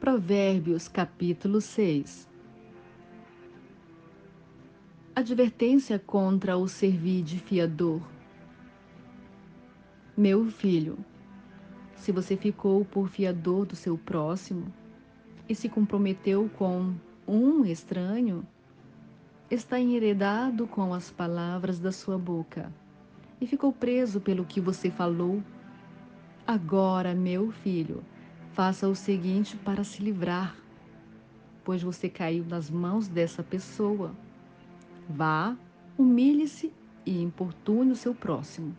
Provérbios capítulo 6 Advertência contra o servir de fiador. Meu filho, se você ficou por fiador do seu próximo e se comprometeu com um estranho, está enheredado com as palavras da sua boca e ficou preso pelo que você falou. Agora, meu filho, faça o seguinte para se livrar, pois você caiu nas mãos dessa pessoa. Vá, humilhe-se e importune o seu próximo.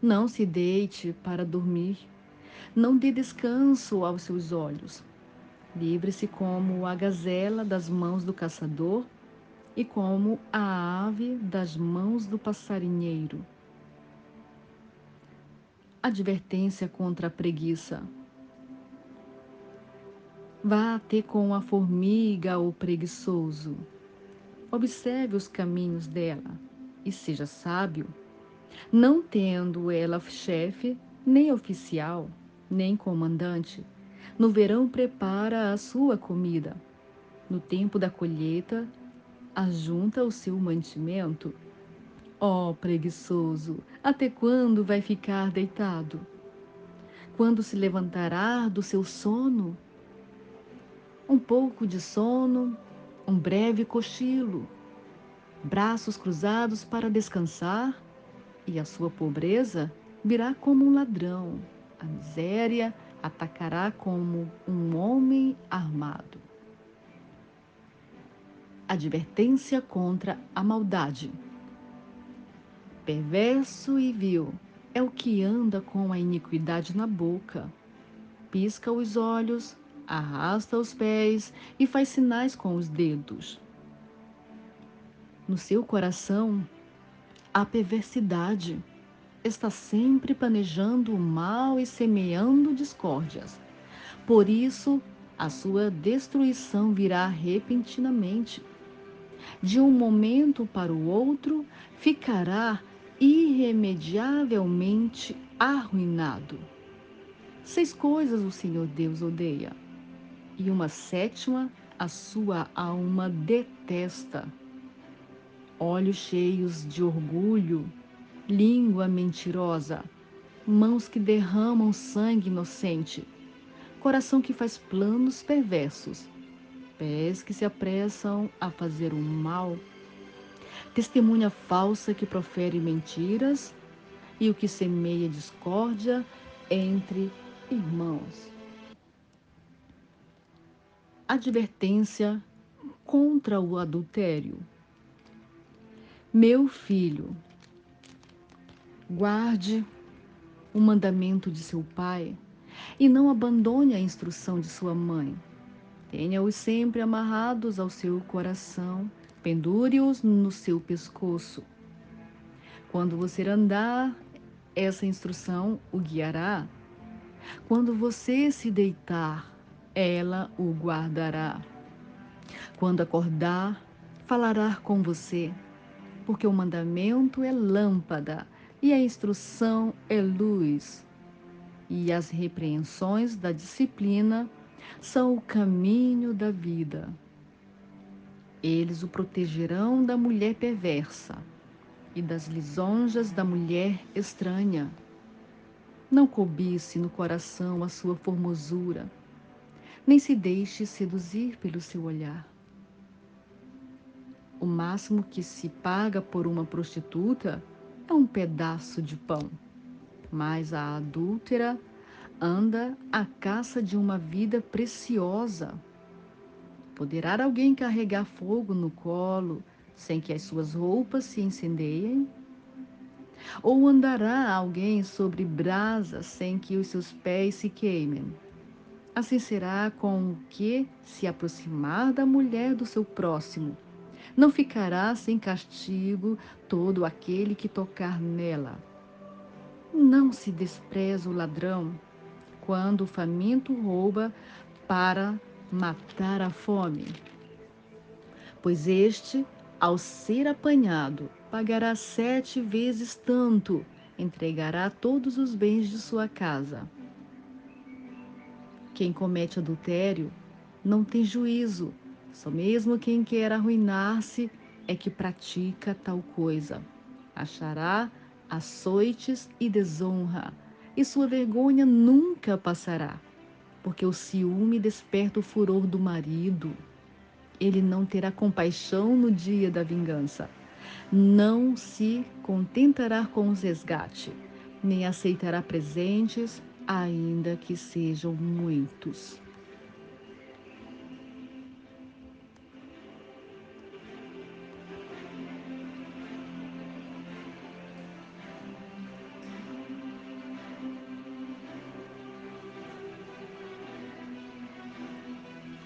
Não se deite para dormir, não dê descanso aos seus olhos. Livre-se como a gazela das mãos do caçador e como a ave das mãos do passarinheiro. Advertência contra a preguiça. Vá ter com a formiga ou preguiçoso. Observe os caminhos dela e seja sábio, não tendo ela chefe, nem oficial, nem comandante. No verão prepara a sua comida. No tempo da colheita ajunta o seu mantimento? Ó oh, preguiçoso, até quando vai ficar deitado? Quando se levantará do seu sono? Um pouco de sono, um breve cochilo, braços cruzados para descansar, e a sua pobreza virá como um ladrão, a miséria atacará como um homem armado. Advertência contra a maldade. Perverso e vil é o que anda com a iniquidade na boca, pisca os olhos, arrasta os pés e faz sinais com os dedos. No seu coração há perversidade, está sempre planejando o mal e semeando discórdias. Por isso, a sua destruição virá repentinamente de um momento para o outro, ficará irremediavelmente arruinado. Seis coisas o Senhor Deus odeia, e uma sétima a sua alma detesta: olhos cheios de orgulho, língua mentirosa, mãos que derramam sangue inocente, coração que faz planos perversos pés que se apressam a fazer o mal, testemunha falsa que profere mentiras e o que semeia discórdia entre irmãos. Advertência contra o adultério. Meu filho, guarde o mandamento de seu pai e não abandone a instrução de sua mãe Tenha-os sempre amarrados ao seu coração, pendure-os no seu pescoço. Quando você andar, essa instrução o guiará. Quando você se deitar, ela o guardará. Quando acordar, falará com você, porque o mandamento é lâmpada e a instrução é luz, e as repreensões da disciplina são o caminho da vida. Eles o protegerão da mulher perversa e das lisonjas da mulher estranha. Não cobice no coração a sua formosura, nem se deixe seduzir pelo seu olhar. O máximo que se paga por uma prostituta é um pedaço de pão, mas a adúltera anda à caça de uma vida preciosa. Poderá alguém carregar fogo no colo sem que as suas roupas se incendeiem? Ou andará alguém sobre brasas sem que os seus pés se queimem? Assim será com o que se aproximar da mulher do seu próximo. Não ficará sem castigo todo aquele que tocar nela. Não se despreza o ladrão, quando o faminto rouba para matar a fome. Pois este, ao ser apanhado, pagará sete vezes tanto, entregará todos os bens de sua casa. Quem comete adultério não tem juízo, só mesmo quem quer arruinar-se é que pratica tal coisa. Achará açoites e desonra, e sua vergonha nunca passará, porque o ciúme desperta o furor do marido. Ele não terá compaixão no dia da vingança. Não se contentará com os resgate, nem aceitará presentes, ainda que sejam muitos.